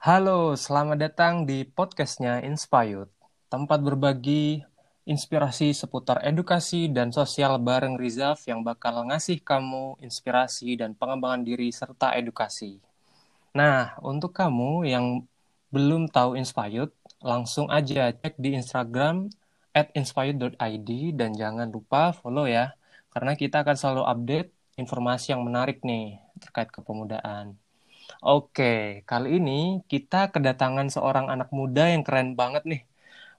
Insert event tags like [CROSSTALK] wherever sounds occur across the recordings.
Halo, selamat datang di podcastnya Inspired, tempat berbagi inspirasi seputar edukasi dan sosial bareng Rizaf yang bakal ngasih kamu inspirasi dan pengembangan diri serta edukasi. Nah, untuk kamu yang belum tahu Inspired, langsung aja cek di Instagram at inspired.id dan jangan lupa follow ya, karena kita akan selalu update informasi yang menarik nih terkait kepemudaan. Oke, kali ini kita kedatangan seorang anak muda yang keren banget nih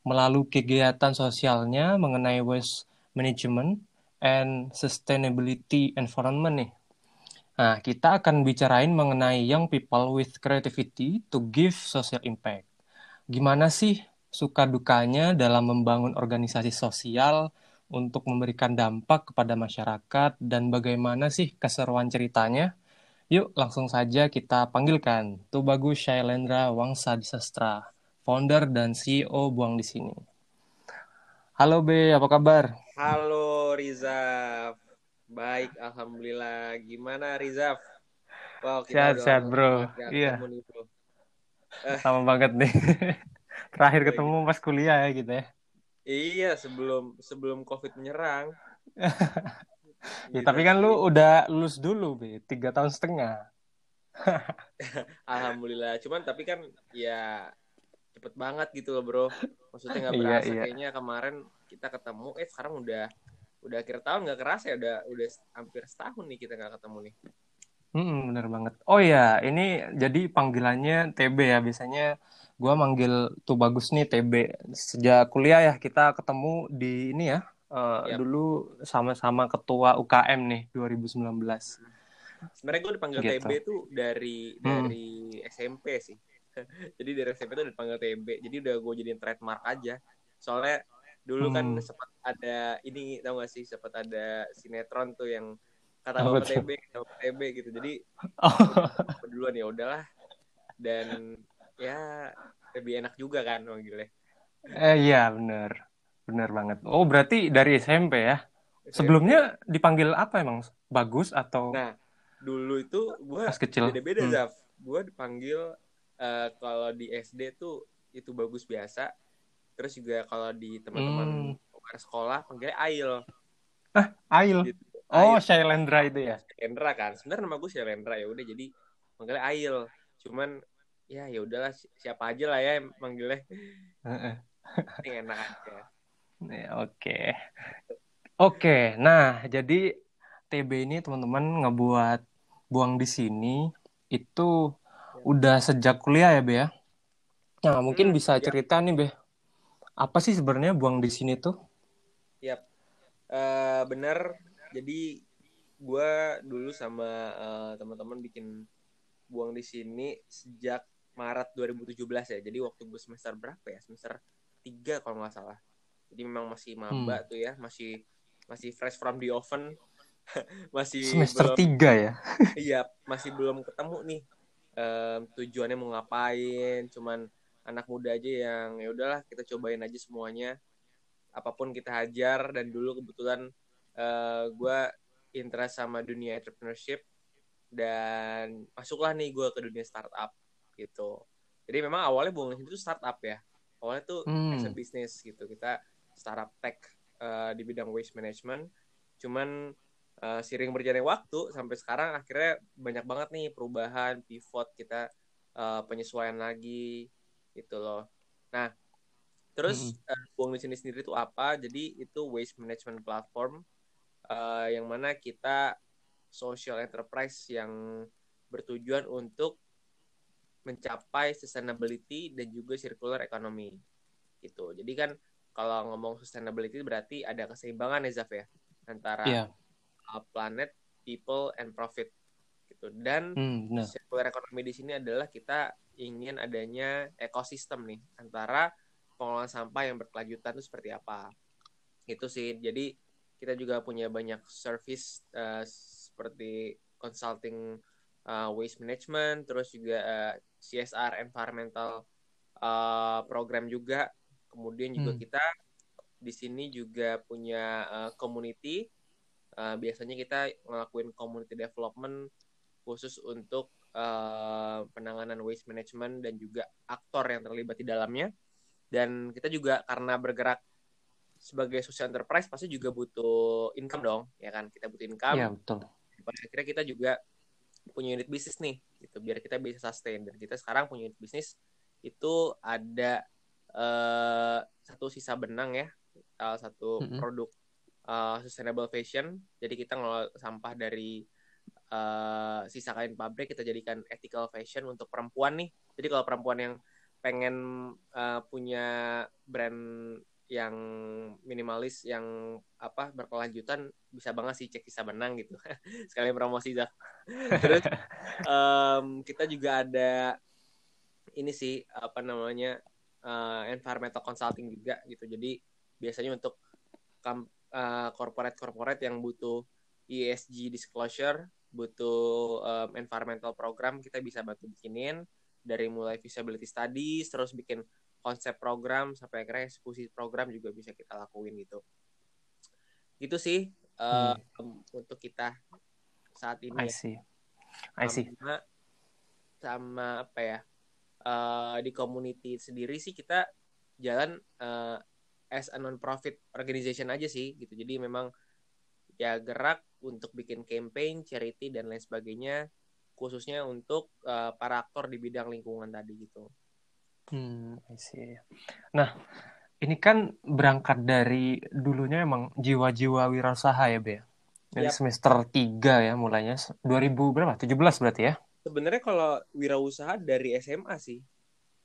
melalui kegiatan sosialnya mengenai waste management and sustainability environment nih. Nah, kita akan bicarain mengenai young people with creativity to give social impact. Gimana sih suka dukanya dalam membangun organisasi sosial untuk memberikan dampak kepada masyarakat dan bagaimana sih keseruan ceritanya? Yuk, langsung saja kita panggilkan Tubagus Shailendra Wangsa Disastra founder dan CEO Buang di sini. Halo B, apa kabar? Halo Rizaf. Baik, alhamdulillah. Gimana Rizaf? Wow, kita sehat, sehat bro. Iya. Eh. Sama banget nih. [LAUGHS] Terakhir ketemu pas kuliah ya gitu ya. Iya, sebelum sebelum COVID menyerang. [LAUGHS] ya, tapi kan lu udah lulus dulu, Be. Tiga tahun setengah. [LAUGHS] Alhamdulillah. Cuman tapi kan ya cepet banget gitu loh bro maksudnya nggak [LAUGHS] iya, berasa iya, iya. kayaknya kemarin kita ketemu eh sekarang udah udah akhir tahun nggak kerasa ya udah udah hampir setahun nih kita nggak ketemu nih Hmm, bener banget. Oh ya, ini jadi panggilannya TB ya. Biasanya gue manggil tuh bagus nih TB. Sejak kuliah ya kita ketemu di ini ya. Uh, yep. Dulu sama-sama ketua UKM nih 2019. Sebenarnya gue dipanggil gitu. TB tuh dari hmm. dari SMP sih. [LAUGHS] jadi dari SMP tuh dipanggil TB jadi udah gue jadiin trademark aja soalnya dulu kan hmm. sempat ada ini tau gak sih sempat ada sinetron tuh yang kata bapak TB kata TB gitu jadi [LAUGHS] oh. duluan ya udahlah dan ya lebih enak juga kan manggilnya eh iya bener bener banget. Oh berarti dari SMP ya? SMP. sebelumnya dipanggil apa emang? Bagus atau nah dulu itu gue kecil. beda-beda hmm. Zaf. Gue dipanggil uh, kalau di SD tuh itu bagus biasa. Terus juga kalau di teman-teman hmm. sekolah panggilnya Ail. Ah Ail? Gitu. oh Shailendra itu ya? Shailendra kan. Sebenarnya nama gue Shailendra. Ya udah jadi panggilnya Ail. Cuman ya ya udahlah siapa aja lah ya manggilnya. Ini enak aja ya, oke oke nah jadi TB ini teman-teman ngebuat buang di sini itu udah sejak kuliah ya, Be ya? Nah, mungkin hmm, bisa ya. cerita nih, Be. Apa sih sebenarnya buang di sini tuh? Yap. Uh, bener. Jadi gue dulu sama uh, teman-teman bikin buang di sini sejak Maret 2017 ya. Jadi waktu gue semester berapa ya? Semester 3 kalau nggak salah. Jadi memang masih maba hmm. tuh ya, masih masih fresh from the oven. [LAUGHS] masih semester belum, 3 ya. [LAUGHS] iya, masih belum ketemu nih um, tujuannya mau ngapain cuman anak muda aja yang ya udahlah kita cobain aja semuanya apa pun kita hajar dan dulu kebetulan uh, eh, gue interest sama dunia entrepreneurship dan masuklah nih gue ke dunia startup gitu jadi memang awalnya buang itu startup ya awalnya tuh hmm. as a business gitu kita startup tech uh, di bidang waste management. Cuman uh, sering berjalannya waktu sampai sekarang akhirnya banyak banget nih perubahan pivot kita uh, penyesuaian lagi gitu loh. Nah terus mm -hmm. uh, buang di sini sendiri itu apa? Jadi itu waste management platform uh, yang mana kita social enterprise yang bertujuan untuk mencapai sustainability dan juga circular economy gitu. Jadi kan kalau ngomong sustainability berarti ada keseimbangan ya Zaf ya antara yeah uh, planet, people, and profit gitu. Dan hmm, no. circular economy di sini adalah kita ingin adanya ekosistem nih antara pengelolaan sampah yang berkelanjutan itu seperti apa. Itu sih. Jadi kita juga punya banyak service uh, seperti consulting uh, waste management, terus juga uh, CSR environmental uh, program juga. Kemudian juga hmm. kita di sini juga punya uh, community uh, biasanya kita ngelakuin community development khusus untuk uh, penanganan waste management dan juga aktor yang terlibat di dalamnya. Dan kita juga karena bergerak sebagai social enterprise pasti juga butuh income dong, ya kan? Kita butuh income. Iya, betul. Pada akhirnya kita juga punya unit bisnis nih, gitu, biar kita bisa sustain. Dan kita sekarang punya unit bisnis itu ada uh, satu sisa benang ya, salah satu mm -hmm. produk uh, sustainable fashion. Jadi kita ngelola sampah dari uh, sisa kain pabrik kita jadikan ethical fashion untuk perempuan nih. Jadi kalau perempuan yang pengen uh, punya brand yang minimalis yang apa berkelanjutan bisa banget sih cek sisa benang gitu [LAUGHS] sekalian promosi dah [LAUGHS] terus um, kita juga ada ini sih apa namanya uh, environmental consulting juga gitu. Jadi biasanya untuk uh, corporate corporate yang butuh ESG disclosure butuh um, environmental program kita bisa bantu bikinin. Dari mulai feasibility studies terus bikin konsep program sampai akhirnya eksekusi program juga bisa kita lakuin gitu. Itu sih uh, hmm. untuk kita saat ini I see. I see. Sama, sama apa ya uh, di community sendiri sih kita jalan uh, as a non-profit organization aja sih gitu jadi memang ya gerak untuk bikin campaign, charity dan lain sebagainya khususnya untuk uh, para aktor di bidang lingkungan tadi gitu. Hmm, I see. Nah, ini kan berangkat dari dulunya emang jiwa-jiwa wirausaha ya, Be? Dari yep. semester 3 ya mulainya. 2000 berapa? 17 berarti ya? Sebenarnya kalau wirausaha dari SMA sih.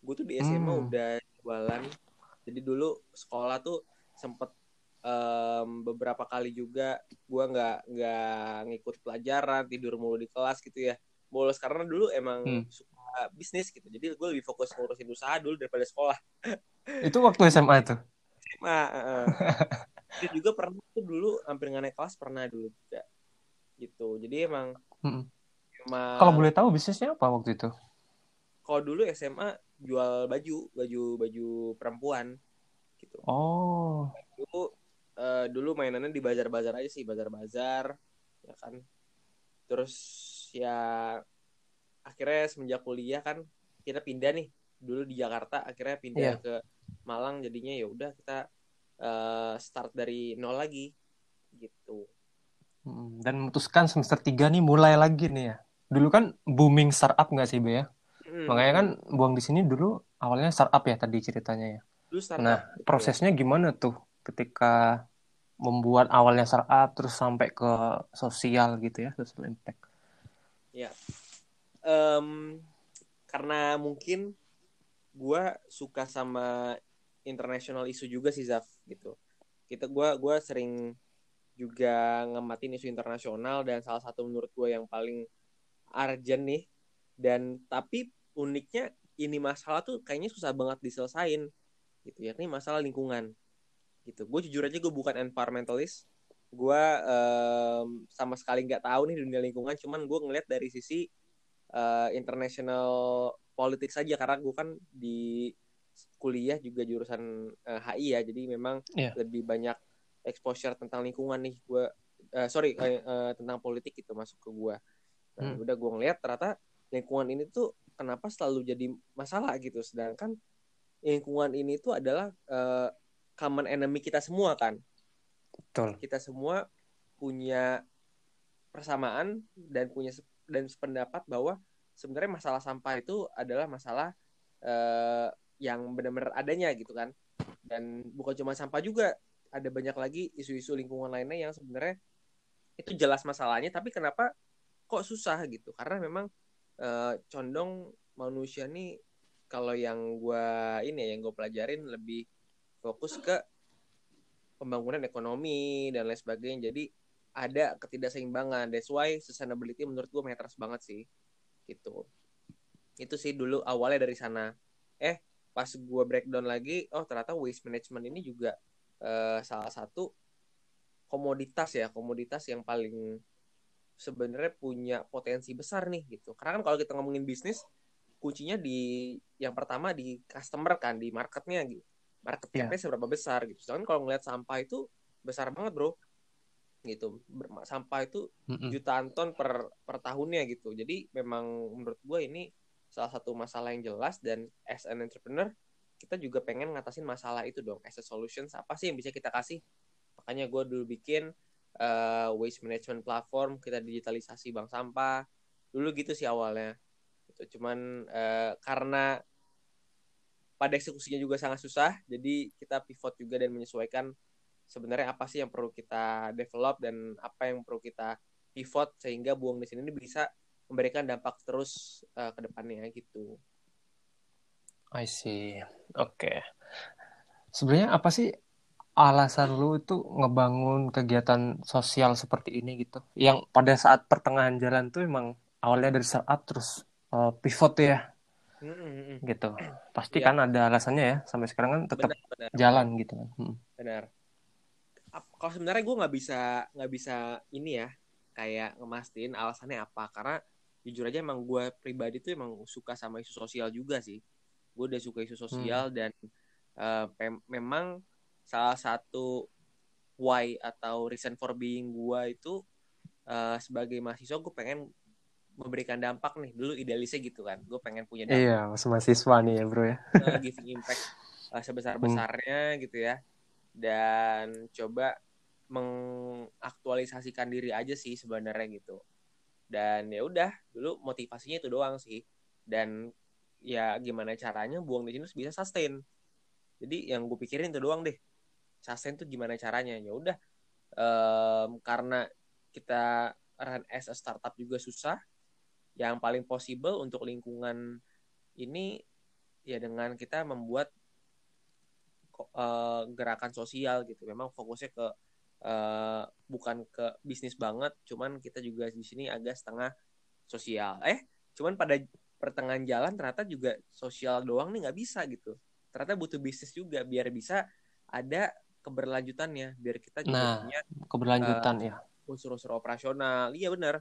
Gue tuh di SMA hmm. udah jualan. Jadi dulu sekolah tuh sempet um, beberapa kali juga gue nggak nggak ngikut pelajaran tidur mulu di kelas gitu ya bolos karena dulu emang hmm. suka bisnis gitu jadi gue lebih fokus ngurusin usaha dulu daripada sekolah [LAUGHS] itu waktu SMA itu SMA uh, [LAUGHS] itu juga pernah tuh dulu hampir nggak naik kelas pernah dulu juga gitu jadi emang hmm. Emang kalau boleh tahu bisnisnya apa waktu itu? Kalau dulu SMA jual baju baju baju perempuan gitu. Oh. Dulu uh, dulu mainannya di bazar-bazar aja sih bazar-bazar ya kan. Terus ya akhirnya semenjak kuliah kan kita pindah nih. Dulu di Jakarta akhirnya pindah yeah. ke Malang. Jadinya ya udah kita uh, start dari nol lagi gitu. Hmm, dan memutuskan semester 3 nih mulai lagi nih ya dulu kan booming startup nggak sih Be ya? Hmm. makanya kan buang di sini dulu awalnya startup ya tadi ceritanya ya. Dulu startup, nah prosesnya gimana tuh ketika membuat awalnya startup terus sampai ke sosial gitu ya social impact? Ya. Um, karena mungkin gue suka sama international isu juga sih Zaf gitu. Kita gue gua sering juga ngematin isu internasional dan salah satu menurut gue yang paling urgent nih. Dan tapi uniknya ini masalah tuh kayaknya susah banget diselesain gitu. Ya ini masalah lingkungan gitu. Gue jujur aja gue bukan environmentalist. Gue um, sama sekali nggak tahu nih dunia lingkungan. Cuman gue ngeliat dari sisi uh, international politics saja karena gue kan di kuliah juga jurusan uh, eh, HI ya. Jadi memang yeah. lebih banyak exposure tentang lingkungan nih. Gue uh, sorry uh, uh, tentang politik itu masuk ke gue nah, hmm. udah gue ngeliat ternyata lingkungan ini tuh kenapa selalu jadi masalah gitu sedangkan lingkungan ini tuh adalah uh, common enemy kita semua kan. Betul. Kita semua punya persamaan dan punya dan sependapat bahwa sebenarnya masalah sampah itu adalah masalah uh, yang benar-benar adanya gitu kan. Dan bukan cuma sampah juga, ada banyak lagi isu-isu lingkungan lainnya yang sebenarnya itu jelas masalahnya tapi kenapa kok susah gitu karena memang uh, condong manusia nih kalau yang gue ini ya yang gue pelajarin lebih fokus ke pembangunan ekonomi dan lain sebagainya. Jadi ada ketidakseimbangan. That's why sustainability menurut gue matters banget sih. Gitu. Itu sih dulu awalnya dari sana. Eh, pas gue breakdown lagi, oh ternyata waste management ini juga uh, salah satu komoditas ya, komoditas yang paling sebenarnya punya potensi besar nih gitu. Karena kan kalau kita ngomongin bisnis, kuncinya di yang pertama di customer kan, di marketnya gitu market cap-nya yeah. seberapa besar gitu. Sedangkan kalau ngeliat sampah itu besar banget, Bro. gitu sampah itu jutaan ton per per tahunnya gitu jadi memang menurut gue ini salah satu masalah yang jelas dan as an entrepreneur kita juga pengen ngatasin masalah itu dong as a solutions apa sih yang bisa kita kasih makanya gue dulu bikin uh, waste management platform kita digitalisasi bank sampah dulu gitu sih awalnya itu cuman uh, karena pada eksekusinya juga sangat susah jadi kita pivot juga dan menyesuaikan sebenarnya apa sih yang perlu kita develop dan apa yang perlu kita pivot sehingga buang di sini ini bisa memberikan dampak terus uh, ke depannya gitu. I see. Oke. Okay. Sebenarnya apa sih alasan lu itu ngebangun kegiatan sosial seperti ini gitu? Yang pada saat pertengahan jalan tuh emang awalnya dari startup terus uh, pivot ya mm-hmm. gitu pasti ya. kan ada alasannya ya sampai sekarang kan tetap benar, benar. jalan gitu kan hmm. benar kalau sebenarnya gue nggak bisa nggak bisa ini ya kayak ngemastiin alasannya apa karena jujur aja emang gue pribadi tuh emang suka sama isu sosial juga sih gue udah suka isu sosial hmm. dan uh, memang salah satu why atau reason for being gue itu uh, sebagai mahasiswa gue pengen memberikan dampak nih. Dulu idealisnya gitu kan. Gue pengen punya dampak. Iya masih mahasiswa nih ya bro ya. Uh, [LAUGHS] giving impact uh, sebesar besarnya hmm. gitu ya. Dan coba mengaktualisasikan diri aja sih sebenarnya gitu. Dan ya udah dulu motivasinya itu doang sih. Dan ya gimana caranya buang di sini bisa sustain. Jadi yang gue pikirin itu doang deh sustain tuh gimana caranya ya udah um, karena kita run as a startup juga susah yang paling possible untuk lingkungan ini ya dengan kita membuat uh, gerakan sosial gitu. Memang fokusnya ke uh, bukan ke bisnis banget, cuman kita juga di sini agak setengah sosial. Eh, cuman pada pertengahan jalan ternyata juga sosial doang nih nggak bisa gitu. Ternyata butuh bisnis juga biar bisa ada keberlanjutannya, biar kita juga nah, punya keberlanjutan uh, ya. Unsur-unsur operasional. Iya benar.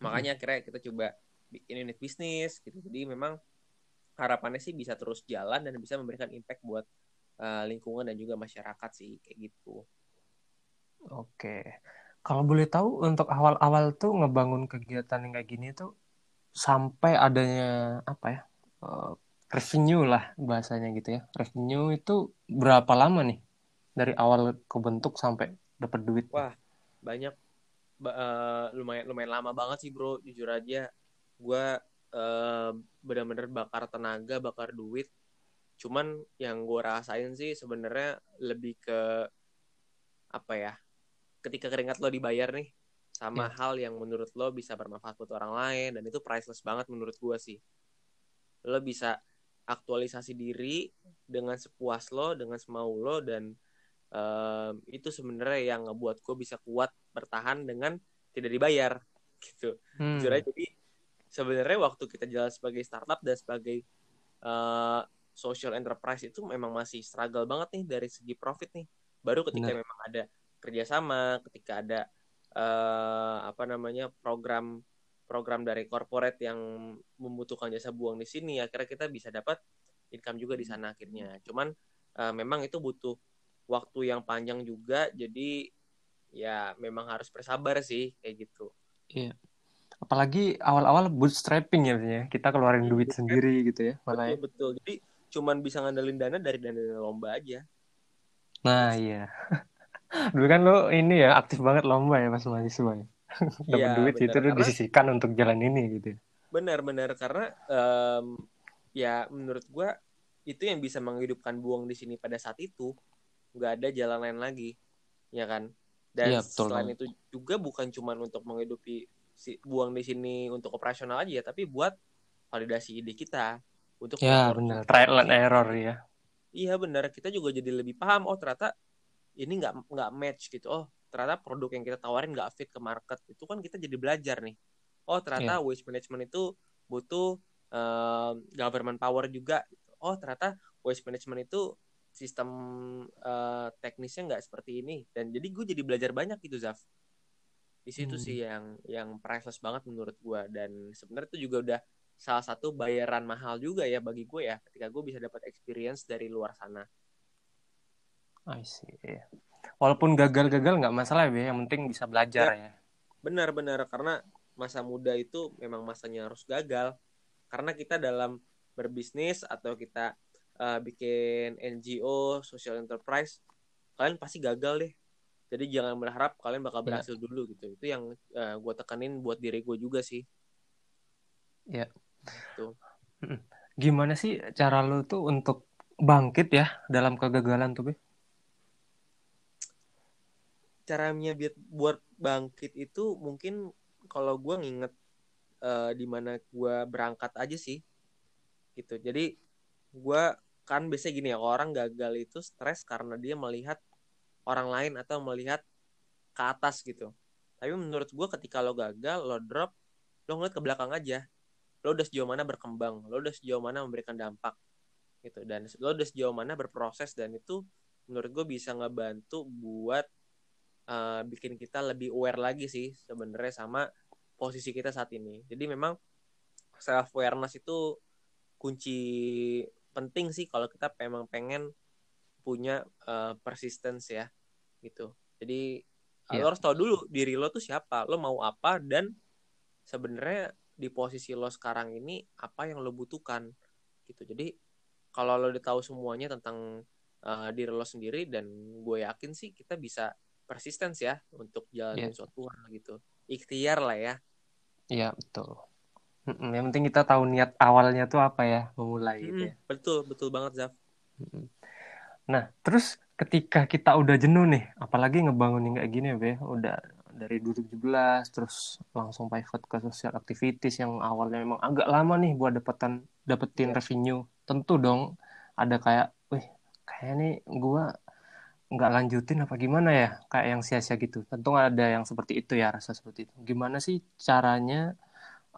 Makanya akhirnya kita coba bikin unit bisnis gitu. Jadi memang harapannya sih bisa terus jalan dan bisa memberikan impact buat uh, lingkungan dan juga masyarakat sih kayak gitu. Oke. Kalau boleh tahu untuk awal-awal tuh ngebangun kegiatan yang kayak gini tuh sampai adanya apa ya uh, revenue lah bahasanya gitu ya. Revenue itu berapa lama nih dari awal kebentuk sampai dapat duit. Wah banyak. Uh, lumayan lumayan lama banget sih bro. Jujur aja gue uh, benar-benar bakar tenaga bakar duit. Cuman yang gue rasain sih sebenarnya lebih ke apa ya ketika keringat lo dibayar nih sama yeah. hal yang menurut lo bisa bermanfaat buat orang lain dan itu priceless banget menurut gue sih. Lo bisa aktualisasi diri dengan sepuas lo dengan semau lo dan um, itu sebenarnya yang ngebuat gue bisa kuat bertahan dengan tidak dibayar [LAUGHS] gitu hmm. jujur aja jadi sebenarnya waktu kita jalan sebagai startup dan sebagai uh, social enterprise itu memang masih struggle banget nih dari segi profit nih baru ketika Bener. memang ada kerjasama ketika ada uh, apa namanya program program dari corporate yang membutuhkan jasa buang di sini akhirnya kita bisa dapat income juga di sana akhirnya cuman uh, memang itu butuh waktu yang panjang juga jadi ya memang harus bersabar sih kayak gitu. Iya. Apalagi awal-awal bootstrapping ya ya kita keluarin duit sendiri gitu ya malah betul, betul. Jadi cuman bisa ngandelin dana dari dana lomba aja. Nah iya. [LAUGHS] Dulu kan lo ini ya aktif banget lomba ya pas mahasiswa ya. [LAUGHS] Dapat ya, duit bener. itu karena, disisihkan untuk jalan ini gitu benar-benar karena um, ya menurut gua itu yang bisa menghidupkan buang di sini pada saat itu nggak ada jalan lain lagi ya kan? Dan ya, betul selain itu juga bukan cuma untuk menghidupi si buang di sini untuk operasional aja ya tapi buat validasi ide kita untuk ya benar. trial and error ya. Iya benar. Kita juga jadi lebih paham oh ternyata ini nggak nggak match gitu. Oh ternyata produk yang kita tawarin nggak fit ke market. Itu kan kita jadi belajar nih. Oh ternyata yeah. waste management itu butuh uh, government power juga oh ternyata waste management itu sistem uh, teknisnya nggak seperti ini dan jadi gue jadi belajar banyak gitu Zaf di situ hmm. sih yang yang priceless banget menurut gue dan sebenarnya itu juga udah salah satu bayaran mahal juga ya bagi gue ya ketika gue bisa dapat experience dari luar sana. I see. walaupun gagal-gagal nggak masalah ya yang penting bisa belajar Ya. ya Benar-benar karena masa muda itu memang masanya harus gagal. Karena kita dalam berbisnis atau kita uh, bikin NGO, social enterprise, kalian pasti gagal deh. Jadi jangan berharap kalian bakal Ya. berhasil dulu gitu. Itu yang uh, gue tekanin buat diri gue juga sih. ya Tuh. gimana sih cara lu tuh untuk bangkit ya dalam kegagalan tuh Be? Caranya biar buat bangkit itu mungkin kalau gue nginget uh, di mana gue berangkat aja sih gitu. Jadi gue kan biasanya gini ya orang gagal itu stres karena dia melihat orang lain atau melihat ke atas gitu. Tapi menurut gue ketika lo gagal, lo drop, lo ngeliat ke belakang aja. Lo udah sejauh mana berkembang, lo udah sejauh mana memberikan dampak gitu. Dan lo udah sejauh mana berproses dan itu menurut gue bisa ngebantu buat uh, bikin kita lebih aware lagi sih sebenarnya sama posisi kita saat ini. Jadi memang self awareness itu kunci penting sih kalau kita memang pengen punya uh, persistence ya gitu. Jadi Iya. lo harus tahu dulu diri lo tuh siapa, lo mau apa dan sebenarnya di posisi lo sekarang ini apa yang lo butuhkan gitu. Jadi kalau lo udah tahu semuanya tentang uh, diri lo sendiri dan gue yakin sih kita bisa persistence ya untuk jalanin Iya. suatu hal gitu. Ikhtiar lah ya. Iya betul. Mm-mm, Yang penting kita tahu niat awalnya tuh apa ya memulai gitu ya. betul, betul banget Zaf. Nah terus ketika kita udah jenuh nih, apalagi ngebangunin kayak gini ya Be, udah dari 2017 terus langsung pivot ke social activities yang awalnya memang agak lama nih buat dapetan dapetin Iya. revenue. Tentu dong ada kayak, wih kayak nih gua nggak lanjutin apa gimana ya kayak yang sia-sia gitu. Tentu ada yang seperti itu ya rasa seperti itu. Gimana sih caranya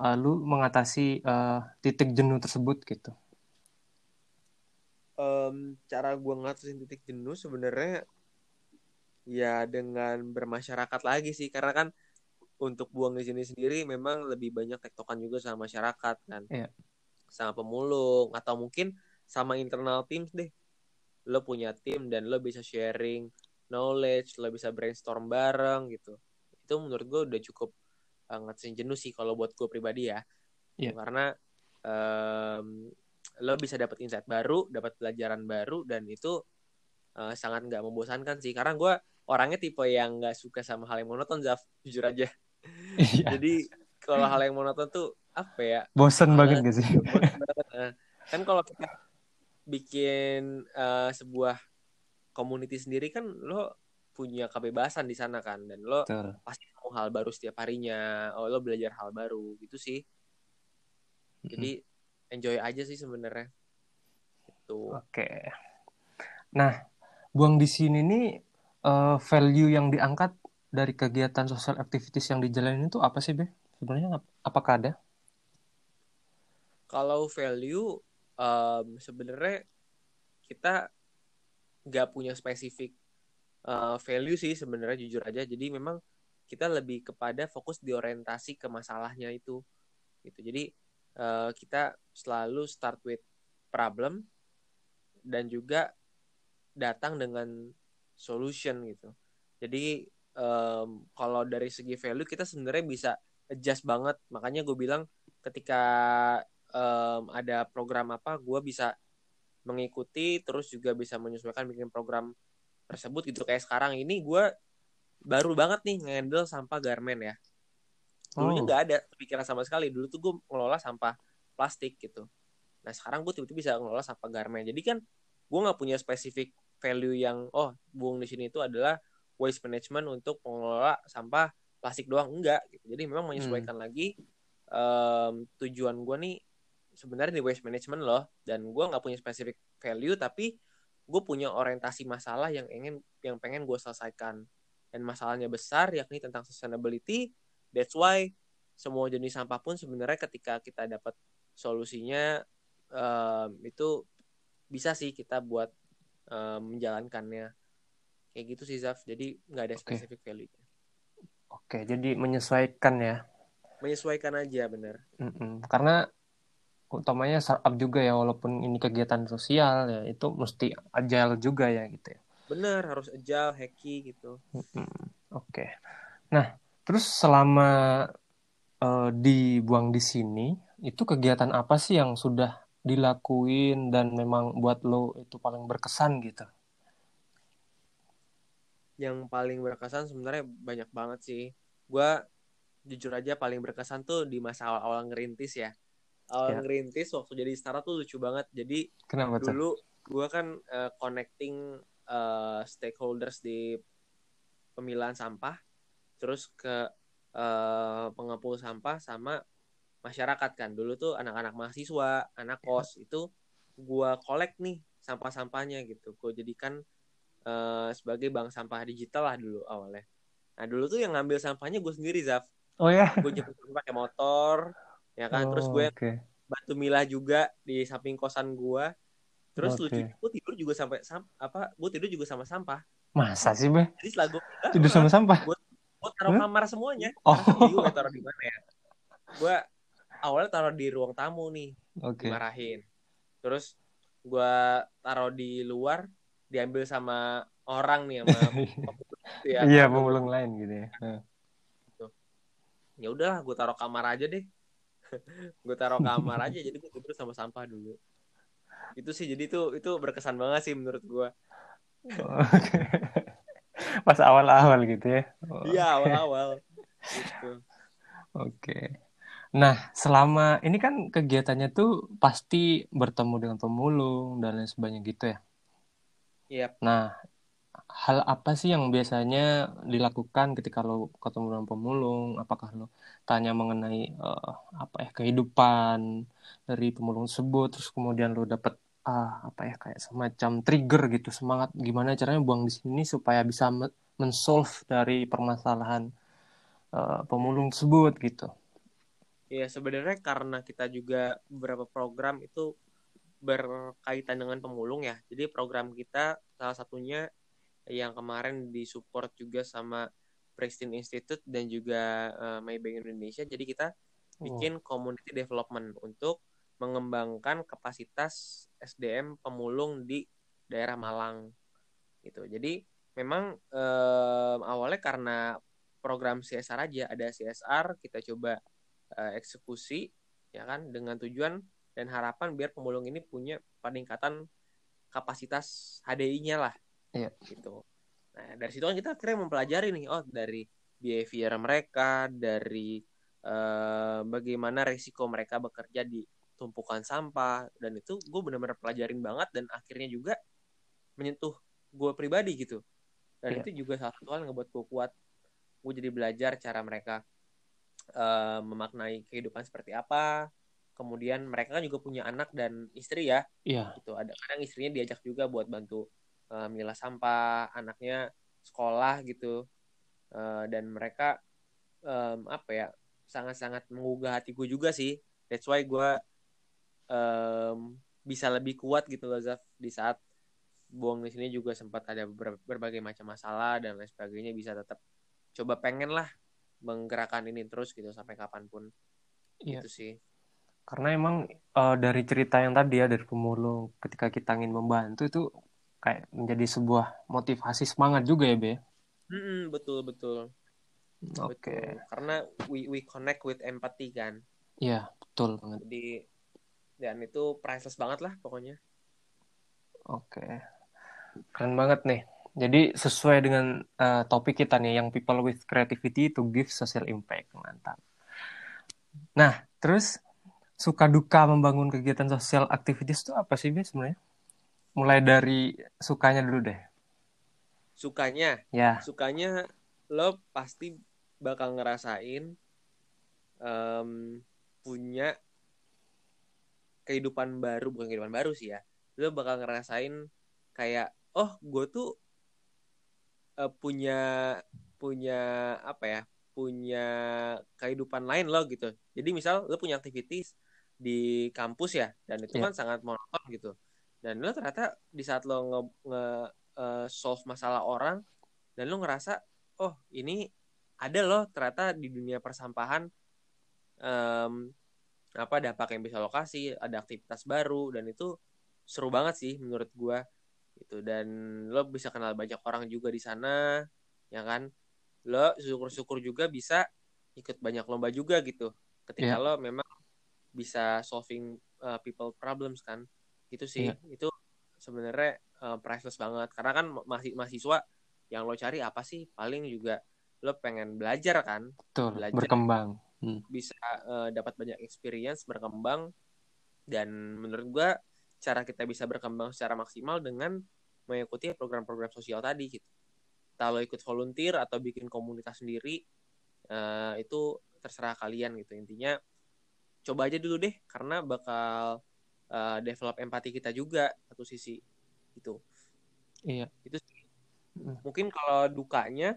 uh, lu mengatasi uh, titik jenuh tersebut gitu? Em, cara gue ngatasin titik jenuh sebenarnya ya dengan bermasyarakat lagi sih karena kan untuk buang di sini sendiri memang lebih banyak tektokan juga sama masyarakat kan Iya. sama pemulung atau mungkin sama internal teams deh lo punya tim dan lo bisa sharing knowledge lo bisa brainstorm bareng gitu itu menurut gue udah cukup uh, ngatasin jenuh sih kalau buat gue pribadi ya Iya. karena em, lo bisa dapat insight baru dapat pelajaran baru dan itu uh, sangat nggak membosankan sih karena gue orangnya tipe yang nggak suka sama hal yang monoton Zaf [LAUGHS] jujur aja Iya. jadi kalau hal yang monoton tuh apa ya Bosen banget gak sih? [LAUGHS] Nah, kan kalau kita bikin uh, sebuah community sendiri kan lo punya kebebasan di sana kan dan lo Betul. pasti hal baru setiap harinya oh lo belajar hal baru gitu sih jadi enjoy aja sih sebenarnya itu Oke. Nah, buang di sini nih eh, value yang diangkat dari kegiatan social activities yang dijalanin itu apa sih, Be? Sebenarnya ap- apakah ada? kalau value em, sebenarnya kita nggak punya spesifik eh, value sih sebenarnya jujur aja jadi memang kita lebih kepada fokus di orientasi ke masalahnya itu gitu. Jadi eh, kita selalu start with problem dan juga datang dengan solution gitu. Jadi em, kalau dari segi value kita sebenarnya bisa adjust banget. Makanya gue bilang ketika em, ada program apa gue bisa mengikuti terus juga bisa menyesuaikan bikin program tersebut gitu. Kayak sekarang ini gue baru banget nih ngendel sampah garmen ya. Dulunya Oh. nggak ada pikiran sama sekali. Dulu tuh gue ngelola sampah plastik gitu. Nah sekarang gue tiba-tiba bisa ngelola sampah garmen. Jadi kan gue nggak punya spesifik value yang oh buang di sini itu adalah waste management untuk mengelola sampah plastik doang. Enggak gitu. Jadi memang menyesuaikan lagi em, tujuan gue nih sebenarnya di waste management loh. Dan gue nggak punya spesifik value tapi gue punya orientasi masalah yang ingin yang pengen gue selesaikan dan masalahnya besar yakni tentang sustainability that's why semua jenis sampah pun sebenarnya ketika kita dapat solusinya em, itu bisa sih kita buat em, menjalankannya kayak gitu sih Zaf jadi nggak ada spesifik value Oke, jadi menyesuaikan ya. menyesuaikan aja bener Mm-mm. Karena utamanya startup juga ya, walaupun ini kegiatan sosial ya, itu mesti agile juga ya gitu ya. Bener harus agile hacky gitu Oke. Nah, terus selama eh, dibuang di sini, itu kegiatan apa sih yang sudah dilakuin dan memang buat lo itu paling berkesan gitu? yang paling berkesan sebenarnya banyak banget sih gue jujur aja paling berkesan tuh di masa awal-awal ngerintis ya awal Ya. ngerintis waktu jadi startup tuh lucu banget jadi Kenapa tuh? dulu gue kan eh, connecting eh, stakeholders di pemilahan sampah terus ke eh, pengepul sampah sama masyarakat kan dulu tuh anak-anak mahasiswa anak kos itu gue collect nih sampah-sampahnya gitu gue jadikan eh, sebagai bank sampah digital lah dulu awalnya nah dulu tuh yang ngambil sampahnya gue sendiri Zaf Oh ya. gue jemput pakai motor ya kan terus Oh, gue Oke. bantu milah juga di samping kosan gua. Terus Oke. lucu, gue tidur juga sampai sam apa? Gue tidur juga sama sampah. Masa sih, Be? Jadi setelah gue Tidur sama sampah? gue taruh Hah? kamar semuanya. Oh. Ya taruh di mana ya. Gue awalnya taruh di ruang tamu nih, Oke. dimarahin. Terus gue taruh di luar, diambil sama orang nih sama [LAUGHS] gitu ya. Iya, pemulung lain gitu ya. Nah. Ya udahlah, gue taruh kamar aja deh. [LAUGHS] gue taruh kamar aja, jadi gue tidur sama sampah dulu. Itu sih, jadi itu itu berkesan banget sih menurut gue. Oke. [LAUGHS] Pas awal-awal gitu ya. Iya Oke. awal-awal. Gitu. Oke. Nah, selama ini kan kegiatannya tuh pasti bertemu dengan pemulung dan lain sebagainya gitu ya. Iya. Nah, hal apa sih yang biasanya dilakukan ketika lo ketemu dengan pemulung? Apakah lo tanya mengenai eh, apa ya kehidupan dari pemulung tersebut, terus kemudian lo dapet ah, apa ya kayak semacam trigger gitu semangat gimana caranya buang di sini supaya bisa me- men-solve dari permasalahan eh, pemulung tersebut gitu. Iya sebenarnya karena kita juga beberapa program itu berkaitan dengan pemulung ya. Jadi program kita salah satunya yang kemarin disupport juga sama Preston Institute dan juga eh, Maybank Indonesia. Jadi kita bikin community development untuk mengembangkan kapasitas SDM pemulung di daerah Malang gitu. Jadi memang eh, awalnya karena program CSR aja ada CSR kita coba eh, eksekusi ya kan dengan tujuan dan harapan biar pemulung ini punya peningkatan kapasitas HDI-nya lah Iya. gitu. Nah dari situ kan kita akhirnya mempelajari nih oh dari behavior mereka dari eh, bagaimana resiko mereka bekerja di tumpukan sampah dan itu gue benar-benar pelajarin banget dan akhirnya juga menyentuh gue pribadi gitu dan Iya. itu juga salah satu hal yang ngebuat gue kuat gue jadi belajar cara mereka eh, memaknai kehidupan seperti apa kemudian mereka kan juga punya anak dan istri ya Iya, gitu ada kadang istrinya diajak juga buat bantu eh, milah sampah anaknya sekolah gitu. Eh, dan mereka em, apa ya sangat-sangat menggugah hati gue juga sih. That's why gue em, bisa lebih kuat gitu loh Zaf. Di saat buang di sini juga sempat ada berbagai macam masalah dan lain sebagainya bisa tetap coba pengen lah menggerakkan ini terus gitu sampai kapan pun. Iya. itu sih. Karena emang eh, dari cerita yang tadi ya dari pemulung ketika kita ingin membantu itu kayak menjadi sebuah motivasi semangat juga ya Be. Mm-mm, betul betul Oke, betul karena we we connect with empathy kan iya betul banget. jadi dan itu priceless banget lah pokoknya Oke, keren banget nih. Jadi sesuai dengan eh, topik kita nih, yang people with creativity to give social impact, mantap. Nah, terus suka duka membangun kegiatan sosial activities itu apa sih Be sebenarnya? Mulai dari sukanya dulu deh. sukanya? Ya, sukanya lo pasti bakal ngerasain em, punya kehidupan baru bukan kehidupan baru sih ya. Lo bakal ngerasain kayak oh gue tuh eh, punya punya apa ya punya kehidupan lain lo gitu. Jadi misal lo punya aktivitas di kampus ya dan itu Iya. kan sangat monoton gitu dan lo ternyata di saat lo nge, nge- eh, solve masalah orang dan lo ngerasa oh ini ada loh ternyata di dunia persampahan em, apa dampak yang bisa lokasi ada aktivitas baru dan itu seru banget sih menurut gua gitu. Dan lo bisa kenal banyak orang juga di sana ya kan? Lo syukur-syukur juga bisa ikut banyak lomba juga gitu. Ketika Iya. lo memang bisa solving uh, people problems kan itu sih Iya. itu sebenarnya uh, priceless banget karena kan masih mahasiswa yang lo cari apa sih paling juga lo pengen belajar kan Betul, Belajar. berkembang. Hmm. bisa uh, dapat banyak experience berkembang dan menurut gua cara kita bisa berkembang secara maksimal dengan mengikuti program-program sosial tadi gitu. Kalau ikut volunteer atau bikin komunitas sendiri uh, itu terserah kalian gitu intinya coba aja dulu deh karena bakal uh, develop empati kita juga satu sisi gitu Iya. itu sih. mungkin kalau dukanya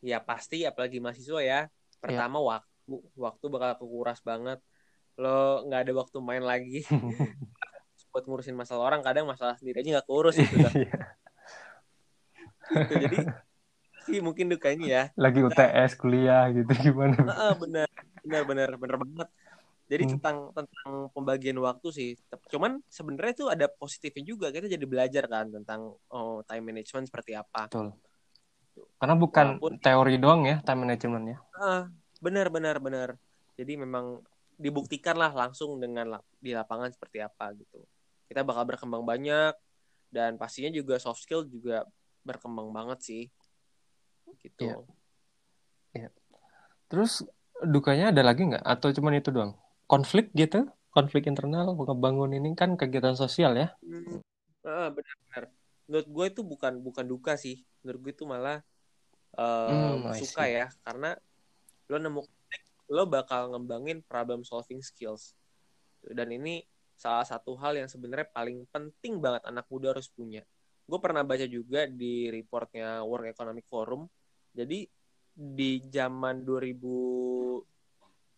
ya pasti apalagi mahasiswa ya pertama waktu waktu bakal kekuras banget lo nggak ada waktu main lagi [LAUGHS] buat ngurusin masalah orang kadang masalah sendiri aja nggak keurus gitu dah. [LAUGHS] Iya. Gitu. jadi sih mungkin dukanya ya Lagi UTS kuliah gitu gimana? Benar benar benar benar banget jadi Hmm. tentang tentang pembagian waktu sih cuman sebenarnya itu ada positifnya juga kita jadi belajar kan tentang oh, time management seperti apa Betul. Karena bukan Walaupun- teori doang ya time management ya. Ah, benar benar benar. Jadi memang dibuktikan lah langsung dengan di lapangan seperti apa gitu. Kita bakal berkembang banyak dan pastinya juga soft skill juga berkembang banget sih. Gitu. Iya. Terus dukanya ada lagi nggak? Atau cuman itu doang? Konflik gitu? Konflik internal, ngebangun ini kan kegiatan sosial ya? Hmm. Ah, benar-benar. Menurut gue itu bukan bukan duka sih. Menurut gue itu malah eh, Hmm, suka ya karena lo nemu lo bakal ngembangin problem solving skills. Dan ini salah satu hal yang sebenarnya paling penting banget anak muda harus punya. Gue pernah baca juga di reportnya World Economic Forum. Jadi di zaman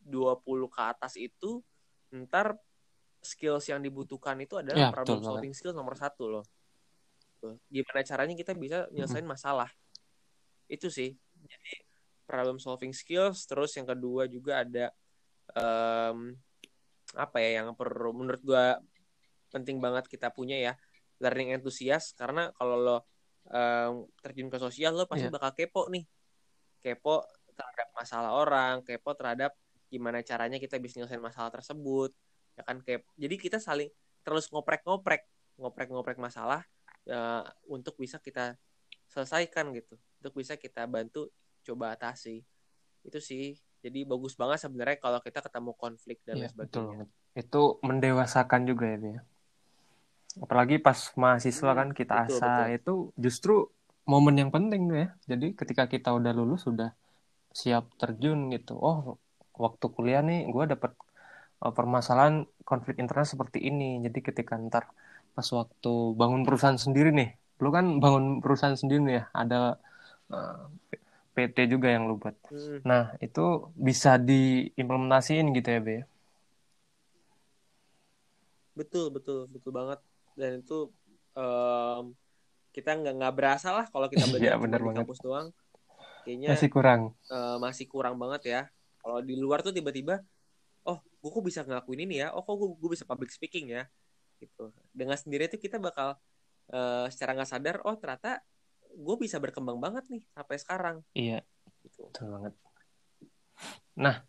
2020 ke atas itu ntar skills yang dibutuhkan itu adalah Ya, problem betul solving skills nomor satu loh. Gimana caranya kita bisa nyelesain masalah. Itu sih. Jadi problem solving skills. Terus yang kedua juga ada em, apa ya yang perlu menurut gua penting banget kita punya ya learning enthusiast karena kalau lo em, terjun ke sosial lo pasti Iya. bakal kepo nih kepo terhadap masalah orang kepo terhadap gimana caranya kita bisa nyelesain masalah tersebut ya kan kepo jadi kita saling terus ngoprek-ngoprek ngoprek-ngoprek masalah eh, untuk bisa kita selesaikan gitu untuk bisa kita bantu coba atasi itu sih jadi bagus banget sebenarnya kalau kita ketemu konflik dan lain betul sebagainya banget. Itu mendewasakan juga ya, Bi, ya. Apalagi pas mahasiswa Hmm, kan kita betul, asa itu justru momen yang penting tuh ya. Jadi ketika kita udah lulus sudah siap terjun gitu. Oh, waktu kuliah nih gue dapet uh, permasalahan konflik internal seperti ini. Jadi ketika ntar pas waktu bangun perusahaan sendiri nih, lu kan bangun perusahaan sendiri nih ya, ada uh, PT juga yang lu buat. Hmm, Nah, itu bisa diimplementasiin gitu ya, Be. betul betul betul banget dan itu em, kita nggak nggak berasa lah kalau kita [LAUGHS] Iya, belajar benar di banget. kampus doang kayaknya Masih kurang. eh, masih kurang banget ya kalau di luar tuh tiba-tiba oh gue kok bisa ngelakuin ini ya oh kok gue, gue bisa public speaking ya gitu dengan sendiri tuh kita bakal eh, secara nggak sadar oh ternyata gue bisa berkembang banget nih sampai sekarang Iya, gitu betul banget. Nah,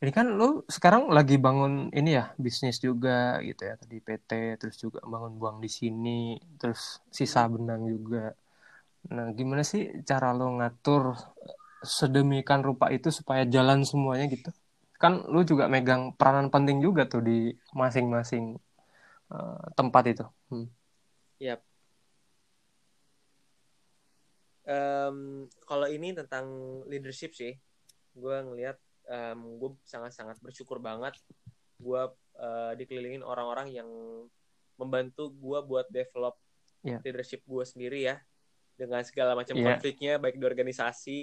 ini kan lu sekarang lagi bangun ini ya, bisnis juga gitu ya. Tadi PT, terus juga bangun buang di sini, terus sisa benang juga. Nah, gimana sih cara lo ngatur sedemikian rupa itu supaya jalan semuanya gitu? Kan lu juga megang peranan penting juga tuh di masing-masing eh, tempat itu. Hmm. Yap. Em, kalau ini tentang leadership sih, gue ngelihat gue sangat-sangat bersyukur banget. Gue eh, dikelilingin orang-orang yang membantu gue buat develop Iya. leadership gue sendiri ya, dengan segala macam Iya. konfliknya, baik di organisasi,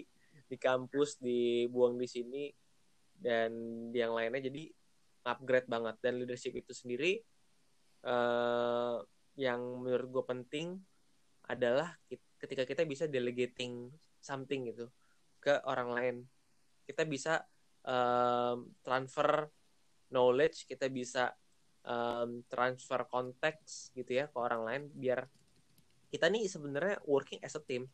di kampus, di buang di sini, dan yang lainnya. Jadi upgrade banget. Dan leadership itu sendiri eh, yang menurut gue penting adalah ketika kita bisa delegating something gitu ke orang lain. Kita bisa um, transfer knowledge kita bisa um, transfer konteks gitu ya ke orang lain biar kita nih sebenarnya working as a team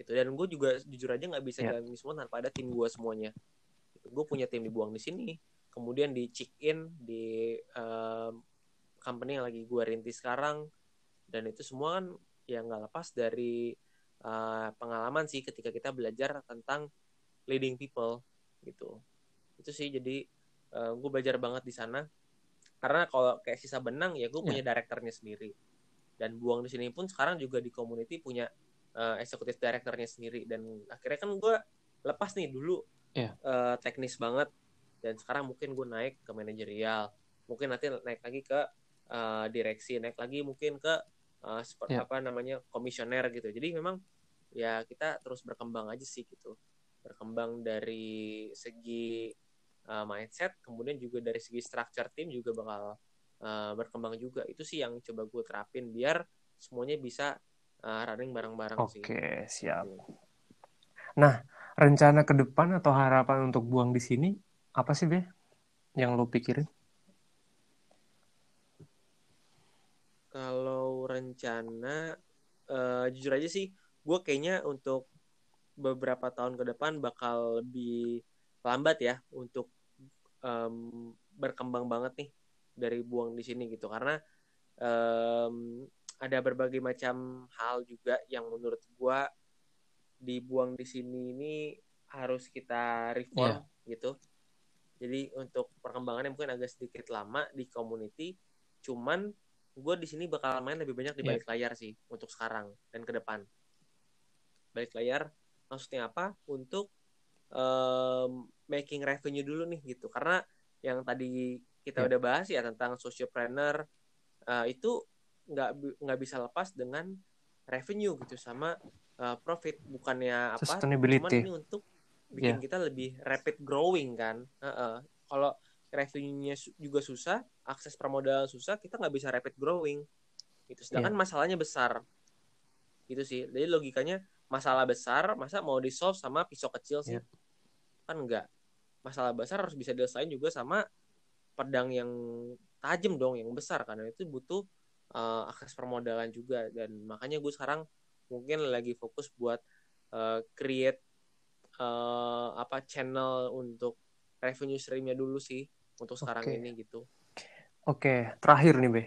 gitu. Dan gue juga jujur aja nggak bisa Yeah. jalanin semua tanpa ada tim gue semuanya. Gue punya tim dibuang di sini kemudian di check in di um, company yang lagi gue rintis sekarang. Dan itu semua kan ya nggak lepas dari uh, pengalaman sih ketika kita belajar tentang leading people gitu. Itu sih jadi uh, gue belajar banget di sana. Karena kalau kayak sisa benang ya gue punya direkturnya sendiri. Dan buang di sini pun sekarang juga di community punya uh, eksekutif direkturnya sendiri. Dan akhirnya kan gue lepas nih dulu Iya. uh, teknis banget. Dan sekarang mungkin gue naik ke manajerial. Mungkin nanti naik lagi ke uh, direksi naik lagi mungkin ke uh, seperti Iya. apa namanya komisioner gitu. Jadi memang ya kita terus berkembang aja sih gitu. Berkembang dari segi uh, mindset kemudian juga dari segi structure tim juga bakal uh, berkembang juga. Itu sih yang coba gue terapin biar semuanya bisa uh, running bareng-bareng sih Oke, siap. Gitu. Nah, rencana ke depan atau harapan untuk buang di sini apa sih, Be? Yang lo pikirin? Kalau rencana, eh, jujur aja sih, gue kayaknya untuk beberapa tahun ke depan bakal lebih lambat ya untuk em, berkembang banget nih dari buang di sini gitu. Karena em, ada berbagai macam hal juga yang menurut gue dibuang di sini ini harus kita reform gitu. Jadi untuk perkembangannya mungkin agak sedikit lama di community, cuman gue di sini bakal main lebih banyak di Iya. balik layar sih untuk sekarang dan ke depan. Balik layar maksudnya apa? Untuk em, making revenue dulu nih gitu. Karena yang tadi kita Iya. udah bahas ya tentang sociopreneur eh, itu nggak nggak bisa lepas dengan revenue gitu sama eh, profit bukannya apa? Sustainability. Cuman ini untuk bikin Iya. kita lebih rapid growing kan. Heeh. Kalau revenue-nya juga susah, akses permodalan susah, kita nggak bisa rapid growing. Gitu. Sedangkan masalahnya besar. Gitu sih. Jadi logikanya masalah besar, masa mau di solve sama pisau kecil sih? Iya. Kan enggak. Masalah besar harus bisa diselesain juga sama pedang yang tajam dong, yang besar karena itu butuh eh, akses permodalan juga dan makanya gue sekarang mungkin lagi fokus buat eh, create eh, apa channel untuk revenue streamnya dulu sih untuk sekarang Oke. ini gitu. Oke, terakhir nih, Be.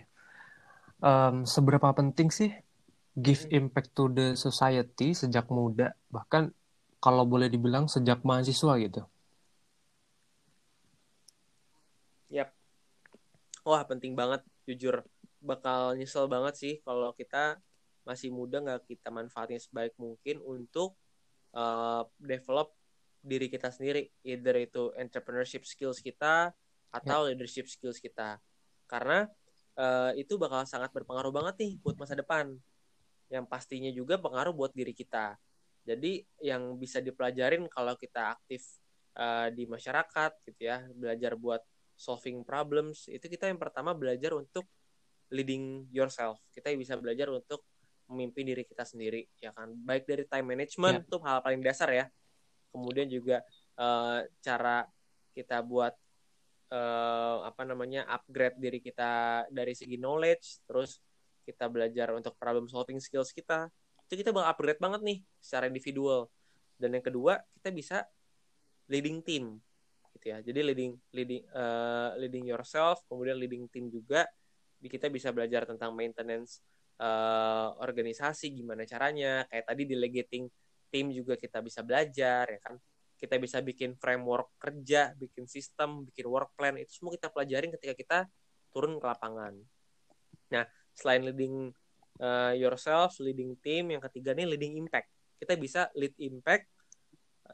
Em, seberapa penting sih give impact to the society sejak muda, bahkan kalau boleh dibilang sejak mahasiswa gitu? Yap. Wah penting banget jujur bakal nyesel banget sih kalau kita masih muda nggak kita manfaatin sebaik mungkin untuk uh, develop diri kita sendiri either itu entrepreneurship skills kita atau leadership skills kita. Karena uh, itu bakal sangat berpengaruh banget nih buat masa depan. Yang pastinya juga pengaruh buat diri kita. Jadi yang bisa dipelajarin kalau kita aktif uh, di masyarakat gitu ya belajar buat solving problems itu kita yang pertama belajar untuk leading yourself. Kita bisa belajar untuk memimpin diri kita sendiri ya kan? Baik dari time management itu hal paling dasar ya. Kemudian juga eh, cara kita buat eh, apa namanya upgrade diri kita dari segi knowledge terus kita belajar untuk problem solving skills kita. Itu kita bakal upgrade banget nih secara individual. Dan yang kedua kita bisa leading team gitu ya. Jadi leading leading eh, leading yourself kemudian leading team juga kita bisa belajar tentang maintenance eh, organisasi gimana caranya. Kayak tadi delegating tim juga kita bisa belajar ya kan? Kita bisa bikin framework kerja bikin sistem bikin work plan. Itu semua kita pelajarin ketika kita turun ke lapangan. Nah selain leading eh, yourself leading team yang ketiga nih leading impact. Kita bisa lead impact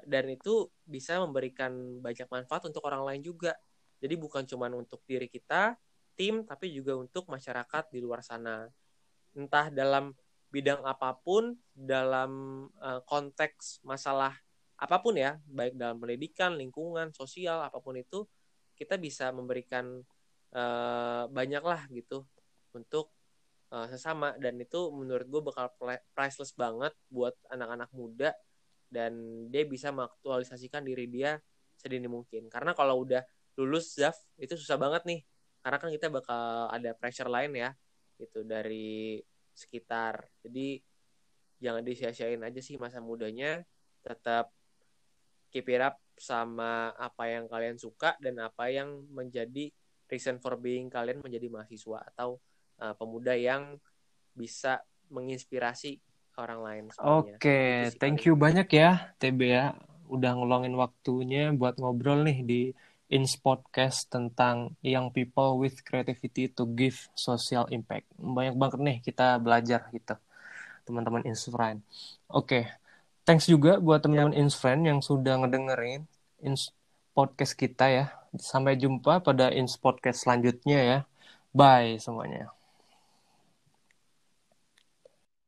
dan itu bisa memberikan banyak manfaat untuk orang lain juga. Jadi bukan cuma untuk diri kita tim tapi juga untuk masyarakat di luar sana. Entah dalam bidang apa pun dalam uh, konteks masalah apa pun ya baik dalam pendidikan lingkungan sosial apa pun itu kita bisa memberikan uh, banyak lah gitu untuk uh, sesama. Dan itu menurut gue bakal priceless banget buat anak-anak muda dan dia bisa mengaktualisasikan diri dia sedini mungkin. Karena kalau udah lulus ZAF itu susah banget nih karena kan kita bakal ada pressure lain ya gitu dari sekitar jadi jangan disia-siain aja sih masa mudanya tetap keep it up sama apa yang kalian suka dan apa yang menjadi reason for being kalian menjadi mahasiswa atau uh, pemuda yang bisa menginspirasi orang lain. Oke, okay. thank you banyak ya TB ya udah ngeluangin waktunya buat ngobrol nih di Ins Podcast tentang young people with creativity to give social impact. Banyak banget nih kita belajar gitu, teman-teman Insfriend. Oke, okay. thanks juga buat teman-teman yeah. Insfriend yang sudah ngedengerin Ins Podcast kita ya. Sampai jumpa pada Ins Podcast selanjutnya ya. Bye semuanya.